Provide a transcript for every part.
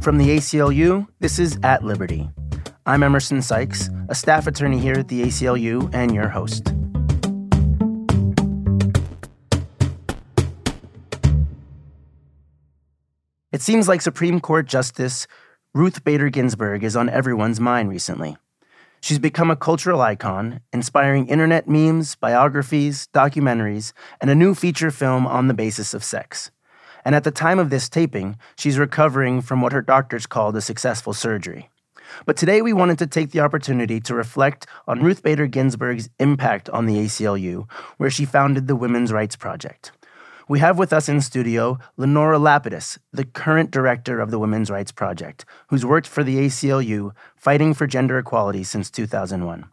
From the ACLU, this is At Liberty. I'm Emerson Sykes, a staff attorney here at the ACLU and your host. It seems like Supreme Court Justice Ruth Bader Ginsburg is on everyone's mind recently. She's become a cultural icon, inspiring internet memes, biographies, documentaries, and a new feature film on the basis of sex. And at the time of this taping, she's recovering from what her doctors called a successful surgery. But today we wanted to take the opportunity to reflect on Ruth Bader Ginsburg's impact on the ACLU, where she founded the Women's Rights Project. We have with us in studio Lenora Lapidus, the current director of the Women's Rights Project, who's worked for the ACLU fighting for gender equality since 2001.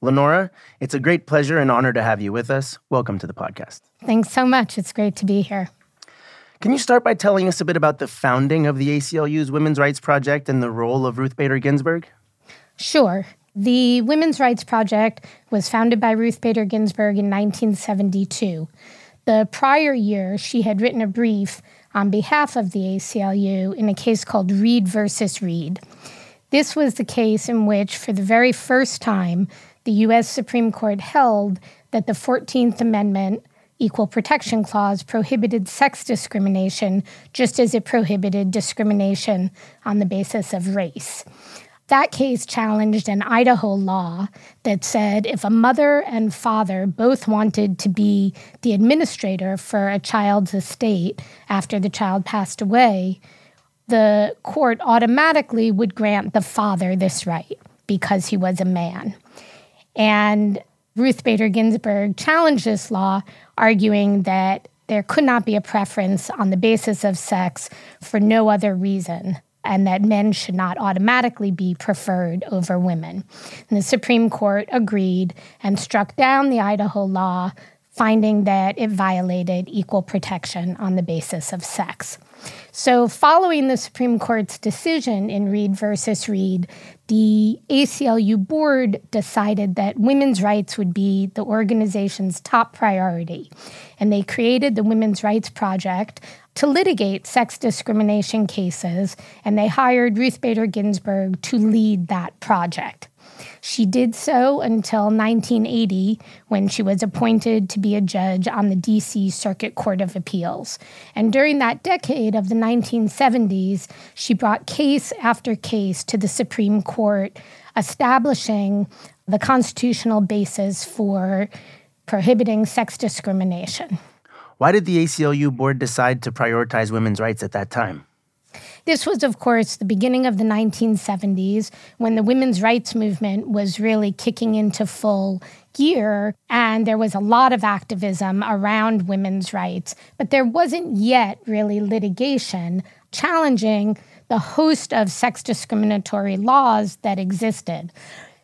Lenora, it's a great pleasure and honor to have you with us. Welcome to the podcast. Thanks so much. It's great to be here. Can you start by telling us a bit about the founding of the ACLU's Women's Rights Project and the role of Ruth Bader Ginsburg? Sure. The Women's Rights Project was founded by Ruth Bader Ginsburg in 1972. The prior year, she had written a brief on behalf of the ACLU in a case called Reed versus Reed. This was the case in which, for the very first time, the U.S. Supreme Court held that the 14th Amendment Equal Protection Clause prohibited sex discrimination just as it prohibited discrimination on the basis of race. That case challenged an Idaho law that said if a mother and father both wanted to be the administrator for a child's estate after the child passed away, the court automatically would grant the father this right because he was a man. And Ruth Bader Ginsburg challenged this law, arguing that there could not be a preference on the basis of sex for no other reason and that men should not automatically be preferred over women. And the Supreme Court agreed and struck down the Idaho law, finding that it violated equal protection on the basis of sex. So, following the Supreme Court's decision in Reed versus Reed, the ACLU board decided that women's rights would be the organization's top priority. And they created the Women's Rights Project, to litigate sex discrimination cases, and they hired Ruth Bader Ginsburg to lead that project. She did so until 1980 when she was appointed to be a judge on the DC Circuit Court of Appeals. And during that decade of the 1970s, she brought case after case to the Supreme Court, establishing the constitutional basis for prohibiting sex discrimination. Why did the ACLU board decide to prioritize women's rights at that time? This was, of course, the beginning of the 1970s when the women's rights movement was really kicking into full gear, and there was a lot of activism around women's rights, but there wasn't yet really litigation challenging the host of sex discriminatory laws that existed.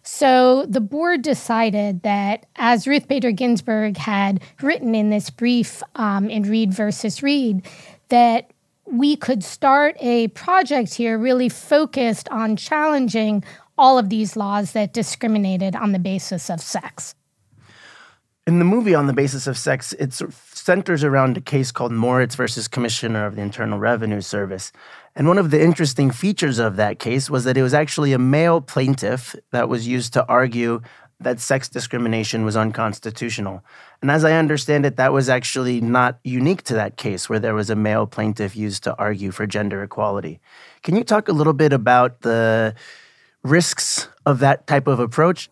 So the board decided that, as Ruth Bader Ginsburg had written in this brief um, in Reed versus Reed, that we could start a project here really focused on challenging all of these laws that discriminated on the basis of sex. In the movie On the Basis of Sex, it centers around a case called Moritz versus Commissioner of the Internal Revenue Service. And one of the interesting features of that case was that it was actually a male plaintiff that was used to argue that sex discrimination was unconstitutional. And as I understand it, that was actually not unique to that case where there was a male plaintiff used to argue for gender equality. Can you talk a little bit about the risks of that type of approach?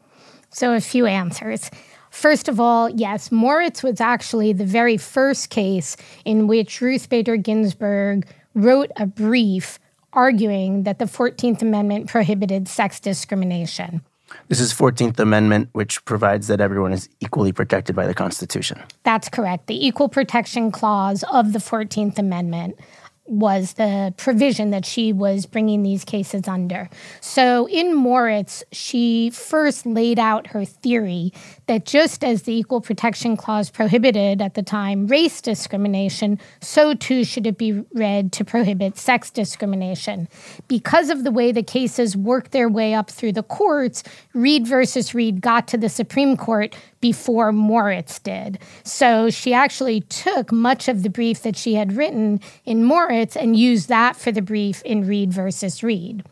So, a few answers. First of all, yes, Moritz was actually the very first case in which Ruth Bader Ginsburg wrote a brief arguing that the 14th Amendment prohibited sex discrimination. This is 14th Amendment, which provides that everyone is equally protected by the Constitution. That's correct. The Equal Protection Clause of the 14th Amendment was the provision that she was bringing these cases under. So in Moritz, she first laid out her theory that just as the Equal Protection Clause prohibited at the time race discrimination, so too should it be read to prohibit sex discrimination. Because of the way the cases worked their way up through the courts, Reed versus Reed got to the Supreme Court before Moritz did. So she actually took much of the brief that she had written in Moritz Moritz and use that for the brief in Reed versus Reed.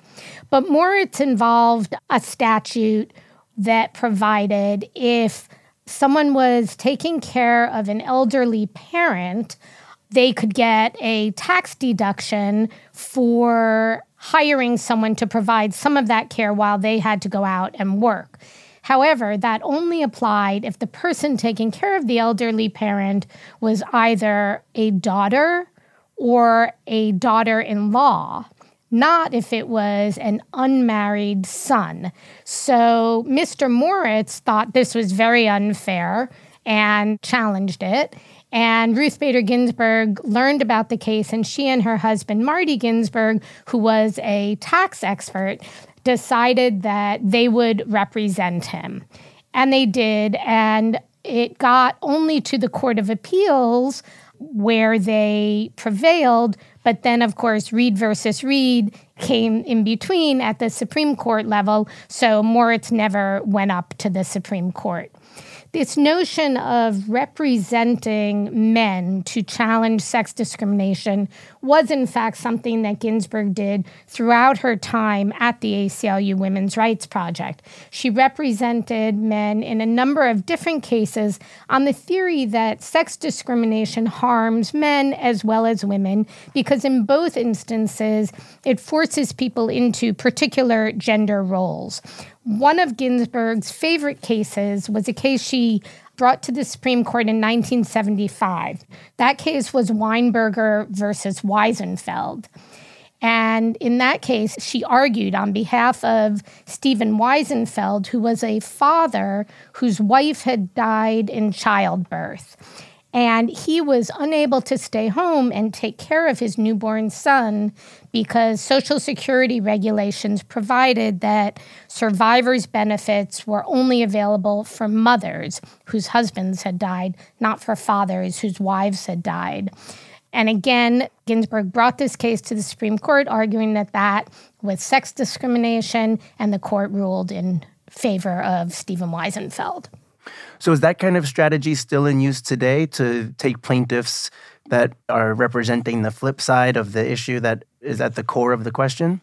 But Moritz involved a statute that provided if someone was taking care of an elderly parent, they could get a tax deduction for hiring someone to provide some of that care while they had to go out and work. However, that only applied if the person taking care of the elderly parent was either a daughter or a daughter in law, not if it was an unmarried son. So Mr. Moritz thought this was very unfair and challenged it. And Ruth Bader Ginsburg learned about the case, and she and her husband, Marty Ginsburg, who was a tax expert, decided that they would represent him. And they did. And it got only to the Court of Appeals where they prevailed. But then, of course, Reed versus Reed came in between at the Supreme Court level. So Moritz never went up to the Supreme Court this notion of representing men to challenge sex discrimination was, in fact, something that Ginsburg did throughout her time at the ACLU Women's Rights Project. She represented men in a number of different cases on the theory that sex discrimination harms men as well as women, because in both instances, it forces people into particular gender roles. One of Ginsburg's favorite cases was a case she brought to the Supreme Court in 1975. That case was Weinberger versus Wiesenfeld. And in that case, she argued on behalf of Stephen Wiesenfeld, who was a father whose wife had died in childbirth. And he was unable to stay home and take care of his newborn son because Social Security regulations provided that survivors' benefits were only available for mothers whose husbands had died, not for fathers whose wives had died. And again, Ginsburg brought this case to the Supreme Court, arguing that that was sex discrimination, and the court ruled in favor of Stephen Wiesenfeld. So is that kind of strategy still in use today to take plaintiffs that are representing the flip side of the issue that is at the core of the question?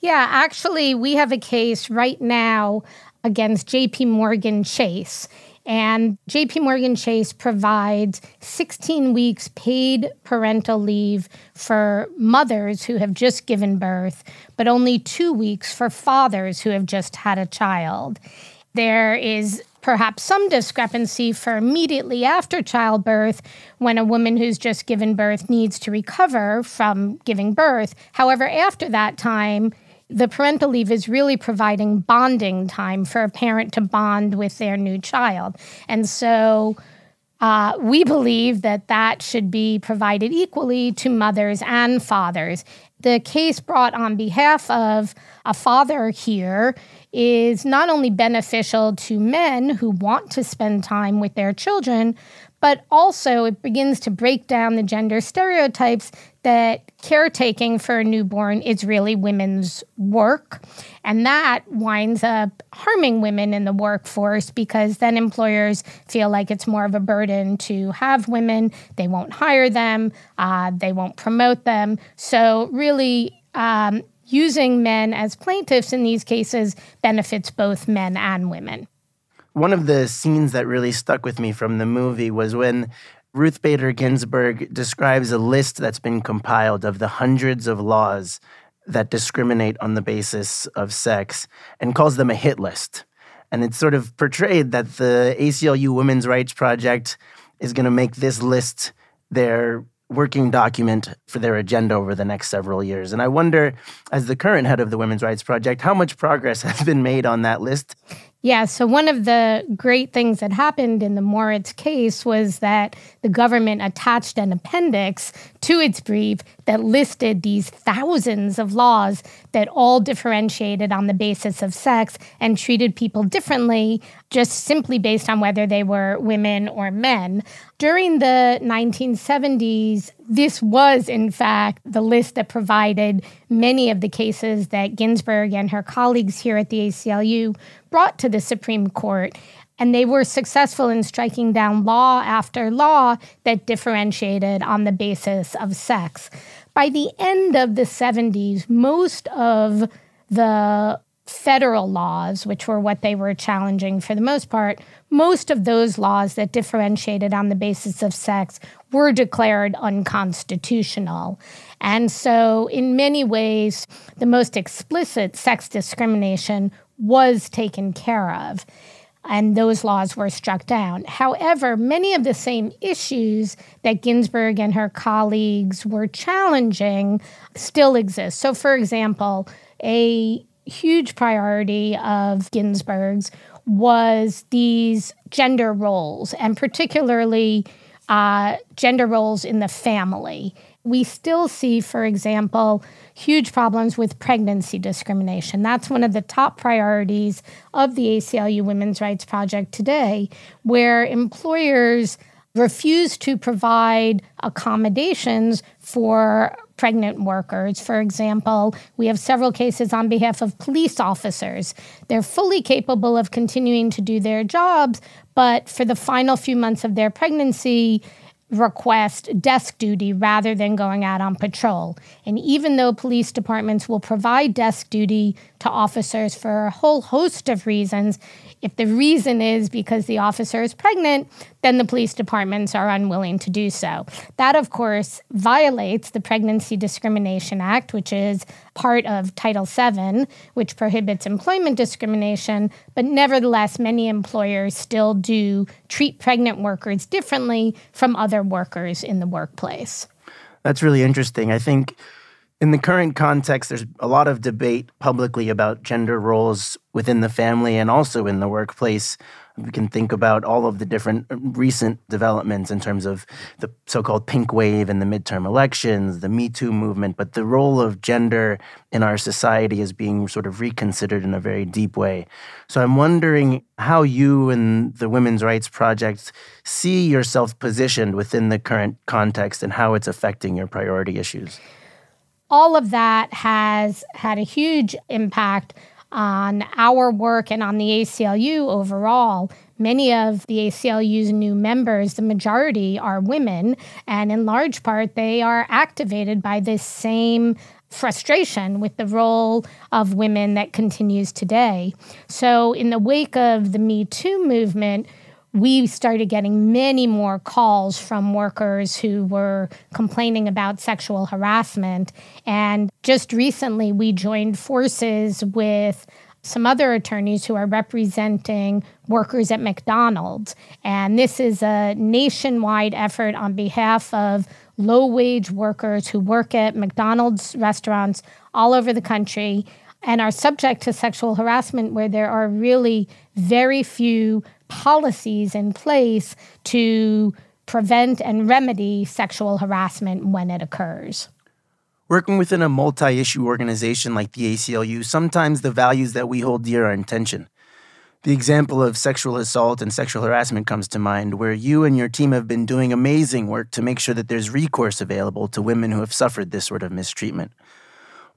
Yeah, actually, we have a case right now against JP Morgan Chase. And JP Morgan Chase provides 16 weeks paid parental leave for mothers who have just given birth, but only two weeks for fathers who have just had a child. There is perhaps some discrepancy for immediately after childbirth when a woman who's just given birth needs to recover from giving birth. However, after that time, the parental leave is really providing bonding time for a parent to bond with their new child. And so uh, we believe that that should be provided equally to mothers and fathers. The case brought on behalf of a father here is not only beneficial to men who want to spend time with their children, but also it begins to break down the gender stereotypes that caretaking for a newborn is really women's work. And that winds up harming women in the workforce because then employers feel like it's more of a burden to have women. They won't hire them, uh, they won't promote them. So, really, um, using men as plaintiffs in these cases benefits both men and women. One of the scenes that really stuck with me from the movie was when Ruth Bader Ginsburg describes a list that's been compiled of the hundreds of laws that discriminate on the basis of sex and calls them a hit list. And it's sort of portrayed that the ACLU Women's Rights Project is going to make this list their working document for their agenda over the next several years. And I wonder, as the current head of the Women's Rights Project, how much progress has been made on that list? Yeah, so one of the great things that happened in the Moritz case was that the government attached an appendix to its brief that listed these thousands of laws that all differentiated on the basis of sex and treated people differently just simply based on whether they were women or men. During the 1970s, this was, in fact, the list that provided many of the cases that Ginsburg and her colleagues here at the ACLU brought to the Supreme Court. And they were successful in striking down law after law that differentiated on the basis of sex. By the end of the 70s, most of the federal laws, which were what they were challenging for the most part, most of those laws that differentiated on the basis of sex were declared unconstitutional. And so, in many ways, the most explicit sex discrimination was taken care of. And those laws were struck down. However, many of the same issues that Ginsburg and her colleagues were challenging still exist. So, for example, a huge priority of Ginsburg's was these gender roles, and particularly uh, gender roles in the family. We still see, for example, huge problems with pregnancy discrimination. That's one of the top priorities of the ACLU Women's Rights Project today, where employers refuse to provide accommodations for pregnant workers. For example, we have several cases on behalf of police officers. They're fully capable of continuing to do their jobs, but for the final few months of their pregnancy, request desk duty rather than going out on patrol. And even though police departments will provide desk duty to officers for a whole host of reasons, if the reason is because the officer is pregnant, then the police departments are unwilling to do so. That, of course, violates the Pregnancy Discrimination Act, which is part of Title VII, which prohibits employment discrimination. But nevertheless, many employers still do treat pregnant workers differently from other workers in the workplace. That's really interesting. I think in the current context, there's a lot of debate publicly about gender roles within the family and also in the workplace. We can think about all of the different uh, recent developments in terms of the so called pink wave and the midterm elections, the Me Too movement, but the role of gender in our society is being sort of reconsidered in a very deep way. So I'm wondering how you and the Women's Rights Project see yourself positioned within the current context and how it's affecting your priority issues all of that has had a huge impact on our work and on the ACLU overall. Many of the ACLU's new members, the majority are women, and in large part, they are activated by this same frustration with the role of women that continues today. So, in the wake of the Me Too movement, we started getting many more calls from workers who were complaining about sexual harassment. And just recently, we joined forces with some other attorneys who are representing workers at McDonald's. And this is a nationwide effort on behalf of low wage workers who work at McDonald's restaurants all over the country and are subject to sexual harassment, where there are really very few policies in place to prevent and remedy sexual harassment when it occurs. Working within a multi issue organization like the ACLU, sometimes the values that we hold dear are in tension. The example of sexual assault and sexual harassment comes to mind, where you and your team have been doing amazing work to make sure that there's recourse available to women who have suffered this sort of mistreatment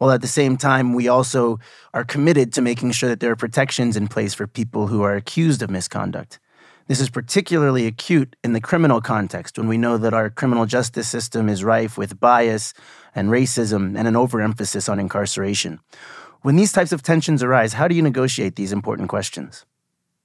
while at the same time, we also are committed to making sure that there are protections in place for people who are accused of misconduct. This is particularly acute in the criminal context when we know that our criminal justice system is rife with bias and racism and an overemphasis on incarceration. When these types of tensions arise, how do you negotiate these important questions?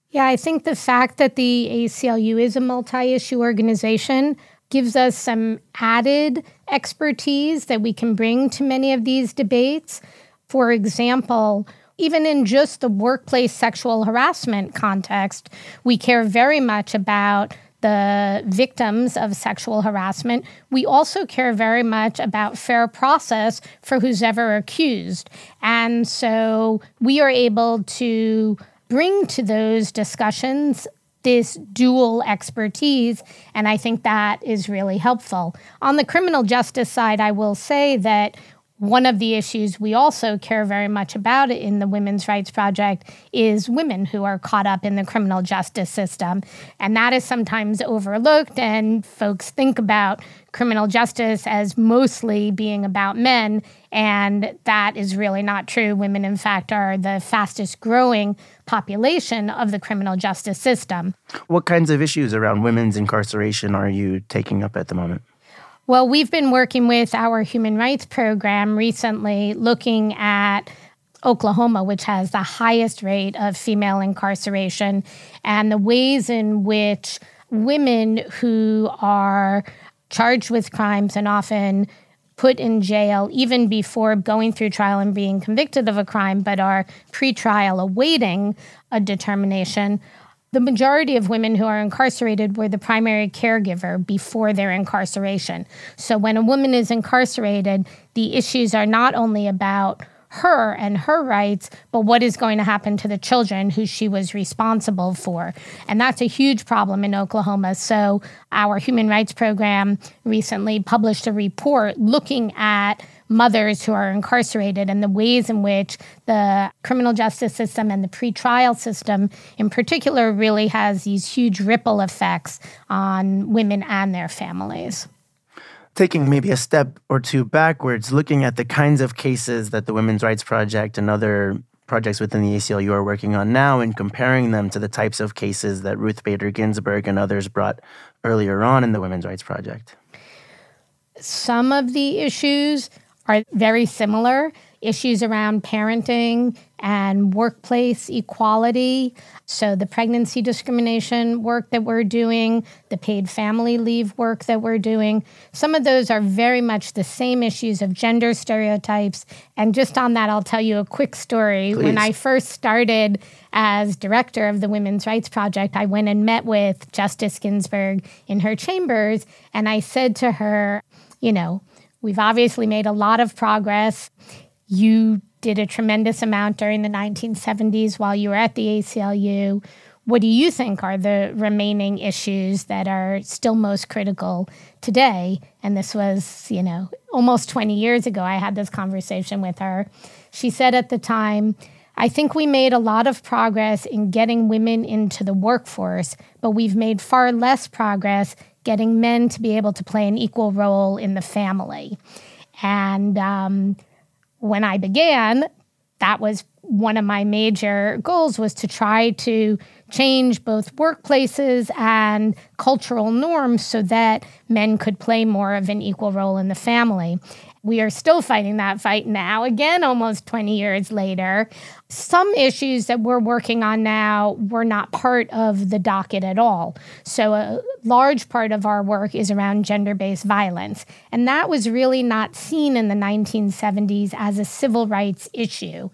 Yeah, I think the fact that the ACLU is a multi issue organization gives us some added expertise that we can bring to many of these debates. For example, even in just the workplace sexual harassment context, we care very much about the victims of sexual harassment. We also care very much about fair process for who's ever accused. And so we are able to bring to those discussions this dual expertise. And I think that is really helpful. On the criminal justice side, I will say that one of the issues we also care very much about in the Women's Rights Project is women who are caught up in the criminal justice system. And that is sometimes overlooked, and folks think about criminal justice as mostly being about men. And that is really not true. Women, in fact, are the fastest growing population of the criminal justice system. What kinds of issues around women's incarceration are you taking up at the moment? Well, we've been working with our human rights program recently looking at Oklahoma, which has the highest rate of female incarceration, and the ways in which women who are charged with crimes and often put in jail even before going through trial and being convicted of a crime, but are pretrial awaiting a determination. The majority of women who are incarcerated were the primary caregiver before their incarceration. So, when a woman is incarcerated, the issues are not only about her and her rights, but what is going to happen to the children who she was responsible for. And that's a huge problem in Oklahoma. So, our human rights program recently published a report looking at mothers who are incarcerated and the ways in which the criminal justice system and the pretrial system, in particular, really has these huge ripple effects on women and their families taking maybe a step or two backwards, looking at the kinds of cases that the Women's Rights Project and other projects within the ACLU are working on now and comparing them to the types of cases that Ruth Bader Ginsburg and others brought earlier on in the Women's Rights Project? Some of the issues are very similar issues around parenting and workplace equality. So, the pregnancy discrimination work that we're doing, the paid family leave work that we're doing, some of those are very much the same issues of gender stereotypes. And just on that, I'll tell you a quick story. Please. When I first started as director of the Women's Rights Project, I went and met with Justice Ginsburg in her chambers, and I said to her, you know, We've obviously made a lot of progress. You did a tremendous amount during the 1970s while you were at the ACLU. What do you think are the remaining issues that are still most critical today? And this was, you know, almost 20 years ago, I had this conversation with her. She said at the time, I think we made a lot of progress in getting women into the workforce, but we've made far less progress getting men to be able to play an equal role in the family. And um, when I began, that was one of my major goals was to try to change both workplaces and cultural norms so that men could play more of an equal role in the family. We are still fighting that fight now, again, almost 20 years later. Some issues that we're working on now were not part of the docket at all. So, a large part of our work is around gender based violence. And that was really not seen in the 1970s as a civil rights issue.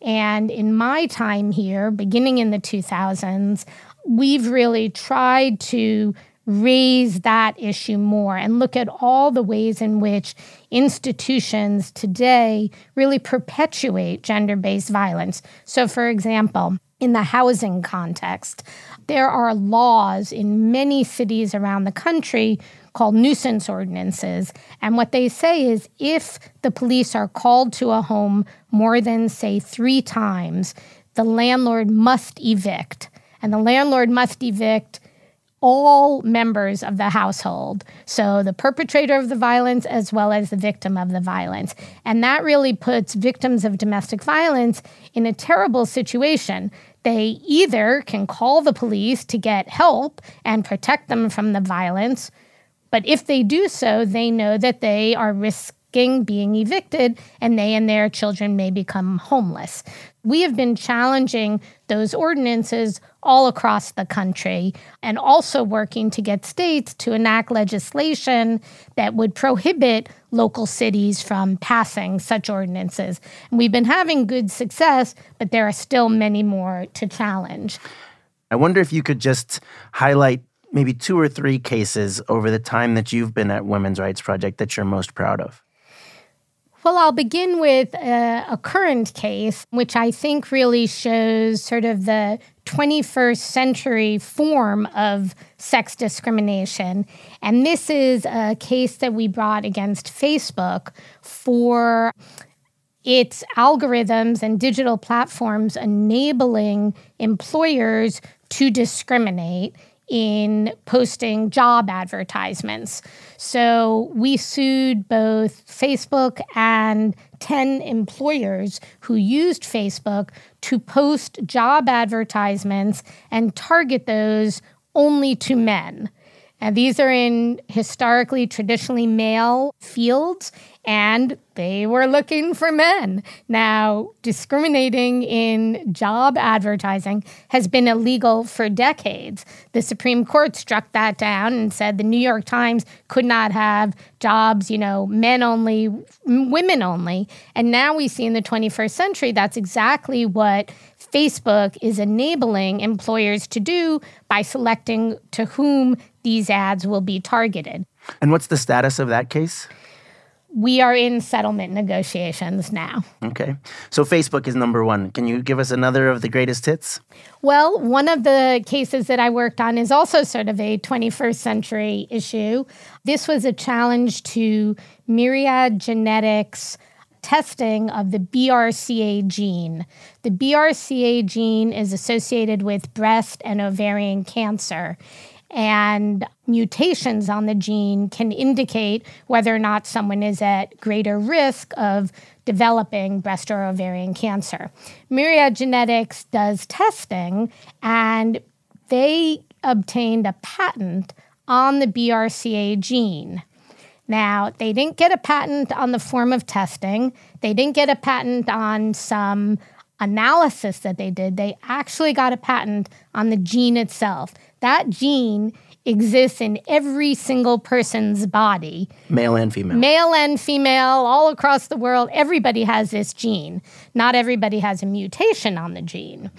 And in my time here, beginning in the 2000s, we've really tried to raise that issue more and look at all the ways in which institutions today really perpetuate gender based violence. So, for example, in the housing context, there are laws in many cities around the country called nuisance ordinances. And what they say is if the police are called to a home more than, say, three times, the landlord must evict. And the landlord must evict all members of the household. So the perpetrator of the violence as well as the victim of the violence. And that really puts victims of domestic violence in a terrible situation. They either can call the police to get help and protect them from the violence, but if they do so, they know that they are risking being evicted and they and their children may become homeless. We have been challenging those ordinances all across the country and also working to get states to enact legislation that would prohibit local cities from passing such ordinances. And we've been having good success, but there are still many more to challenge. I wonder if you could just highlight maybe two or three cases over the time that you've been at Women's Rights Project that you're most proud of. Well, I'll begin with a, a, current case, which I think really shows sort of the 21st century form of sex discrimination. And this is a case that we brought against Facebook for its algorithms and digital platforms enabling employers to discriminate in posting job advertisements. So we sued both Facebook and 10 employers who used Facebook to post job advertisements and target those only to men. And these are in historically, traditionally male fields, and they were looking for men. Now, discriminating in job advertising has been illegal for decades. The Supreme Court struck that down and said the New York Times could not have jobs, you know, men only, women only. And now we see in the 21st century that's exactly what Facebook is enabling employers to do by selecting to whom these ads will be targeted. And what's the status of that case? We are in settlement negotiations now. Okay. So Facebook is number one. Can you give us another of the greatest hits? Well, one of the cases that I worked on is also sort of a 21st century issue. This was a challenge to Myriad Genetics testing of the BRCA gene. The BRCA gene is associated with breast and ovarian cancer. And mutations on the gene can indicate whether or not someone is at greater risk of developing breast or ovarian cancer. Myriad Genetics does testing, and they obtained a patent on the BRCA gene. Now, they didn't get a patent on the form of testing, they didn't get a patent on some analysis that they did. They actually got a patent on the gene itself. That gene exists in every single person's body male and female. Male and female, all across the world. Everybody has this gene. Not everybody has a mutation on the gene.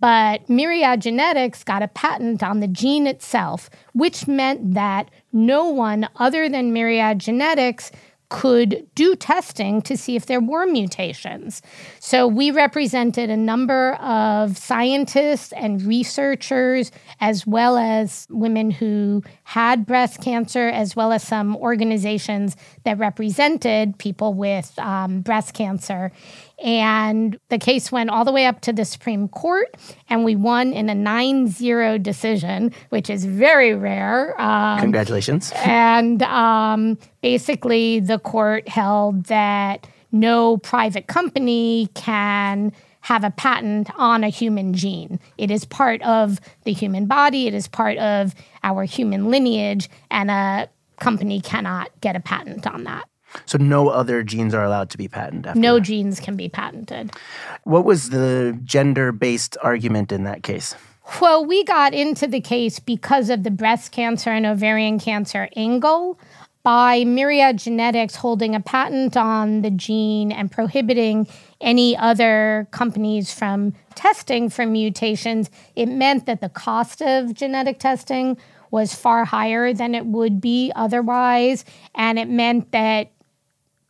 But Myriad Genetics got a patent on the gene itself, which meant that no one other than Myriad Genetics could do testing to see if there were mutations. So we represented a number of scientists and researchers, as well as women who had breast cancer, as well as some organizations that represented people with um, breast cancer. And the case went all the way up to the Supreme Court, and we won in a 9 0 decision, which is very rare. Um, Congratulations. And um, basically, the court held that no private company can have a patent on a human gene. It is part of the human body, it is part of our human lineage, and a company cannot get a patent on that. So no other genes are allowed to be patented. no that. genes can be patented. What was the gender-based argument in that case? Well, we got into the case because of the breast cancer and ovarian cancer angle by Myriad Genetics holding a patent on the gene and prohibiting any other companies from testing for mutations, it meant that the cost of genetic testing was far higher than it would be otherwise. And it meant that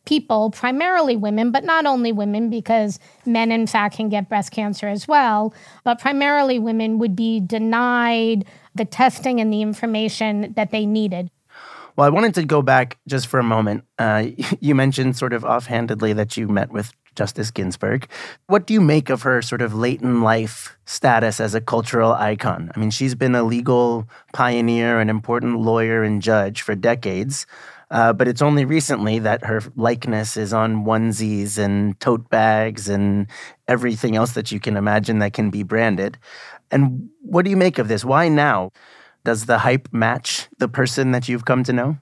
people, primarily women, but not only women, because men, in fact, can get breast cancer as well, but primarily women would be denied the testing and the information that they needed. Well, I wanted to go back just for a moment. Uh, you mentioned sort of offhandedly that you met with Justice Ginsburg. What do you make of her sort of late in life status as a cultural icon? I mean, she's been a legal pioneer, an important lawyer and judge for decades. Uh, but it's only recently that her likeness is on onesies and tote bags and everything else that you can imagine that can be branded. And what do you make of this? Why now? Does the hype match the person that you've come to know?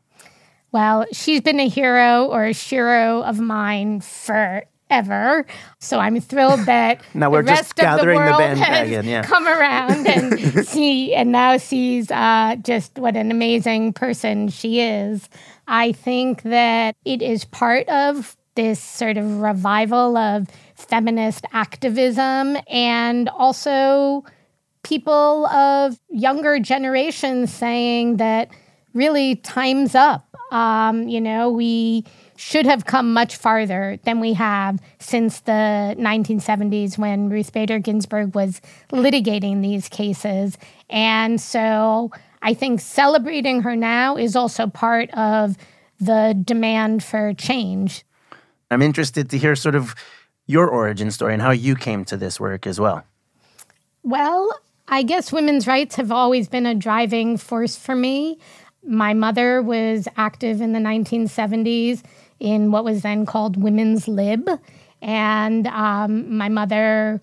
Well, she's been a hero or a shiro of mine forever. So I'm thrilled that now we're just gathering the, the bandwagon, yeah. come around and see and now sees uh, just what an amazing person she is. I think that it is part of this sort of revival of feminist activism and also people of younger generations saying that really time's up. Um, you know, we should have come much farther than we have since the 1970s when Ruth Bader Ginsburg was litigating these cases. And so I think celebrating her now is also part of the demand for change. I'm interested to hear sort of your origin story and how you came to this work as well. Well, I guess women's rights have always been a driving force for me. My mother was active in the 1970s in what was then called Women's Lib. And um, my mother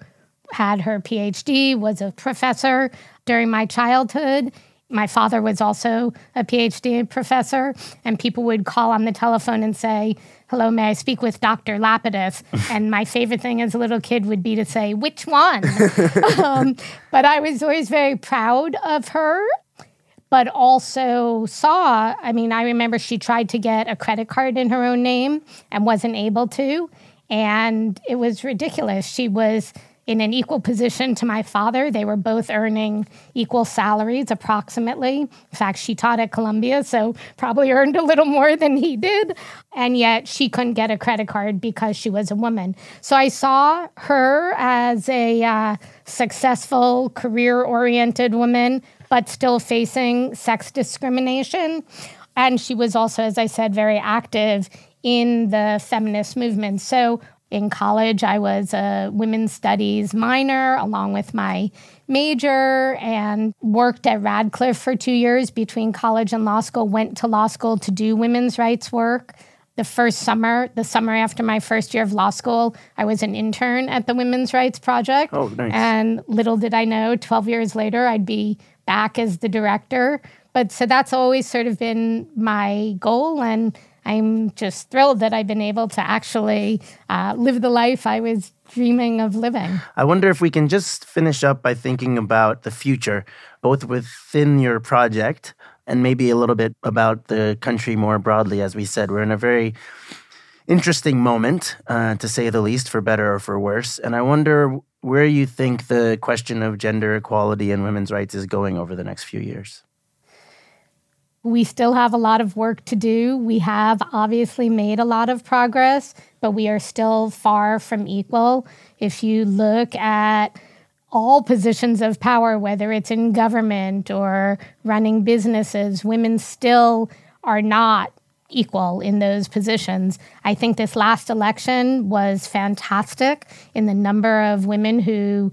had her PhD, was a professor during my childhood. My father was also a PhD professor, and people would call on the telephone and say, Hello, may I speak with Dr. Lapidus? and my favorite thing as a little kid would be to say, Which one? um, but I was always very proud of her, but also saw, I mean, I remember she tried to get a credit card in her own name and wasn't able to. And it was ridiculous. She was in an equal position to my father. They were both earning equal salaries, approximately. In fact, she taught at Columbia, so probably earned a little more than he did. And yet she couldn't get a credit card because she was a woman. So I saw her as a uh, successful, career oriented woman, but still facing sex discrimination. And she was also, as I said, very active in the feminist movement. So in college, I was a women's studies minor along with my major and worked at Radcliffe for two years between college and law school. Went to law school to do women's rights work. The first summer, the summer after my first year of law school, I was an intern at the Women's Rights Project. Oh, nice. And little did I know, 12 years later, I'd be back as the director. But so that's always sort of been my goal. And I'm just thrilled that I've been able to actually uh, live the life I was dreaming of living. I wonder if we can just finish up by thinking about the future, both within your project and maybe a little bit about the country more broadly. As we said, we're in a very interesting moment, uh, to say the least, for better or for worse. And I wonder where you think the question of gender equality and women's rights is going over the next few years. We still have a lot of work to do. We have obviously made a lot of progress, but we are still far from equal. If you look at all positions of power, whether it's in government or running businesses, women still are not equal in those positions. I think this last election was fantastic in the number of women who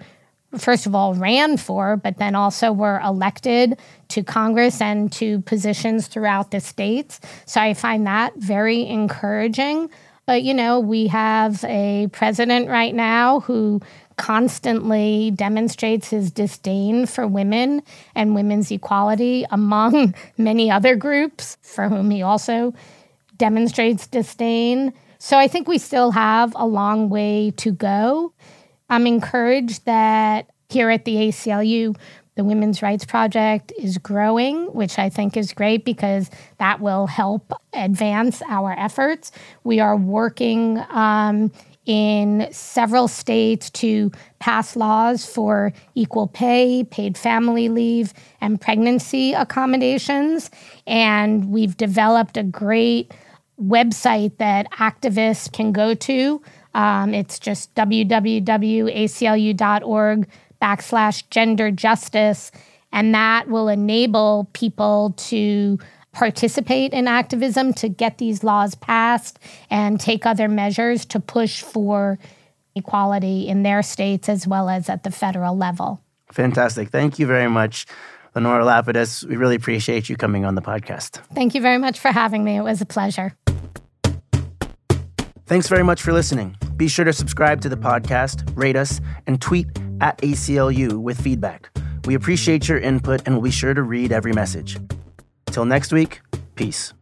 first of all ran for, but then also were elected to Congress and to positions throughout the states. So I find that very encouraging. But, you know, we have a president right now who constantly demonstrates his disdain for women and women's equality among many other groups for whom he also demonstrates disdain. So I think we still have a long way to go. I'm encouraged that here at the ACLU, the Women's Rights Project is growing, which I think is great because that will help advance our efforts. We are working um, in several states to pass laws for equal pay, paid family leave, and pregnancy accommodations. And we've developed a great website that activists can go to um, it's just www.aclu.org backslash gender justice. And that will enable people to participate in activism to get these laws passed and take other measures to push for equality in their states as well as at the federal level. Fantastic. Thank you very much, Lenora Lapidus. We really appreciate you coming on the podcast. Thank you very much for having me. It was a pleasure. Thanks very much for listening. Be sure to subscribe to the podcast, rate us, and tweet at ACLU with feedback. We appreciate your input and we'll be sure to read every message. Till next week, peace.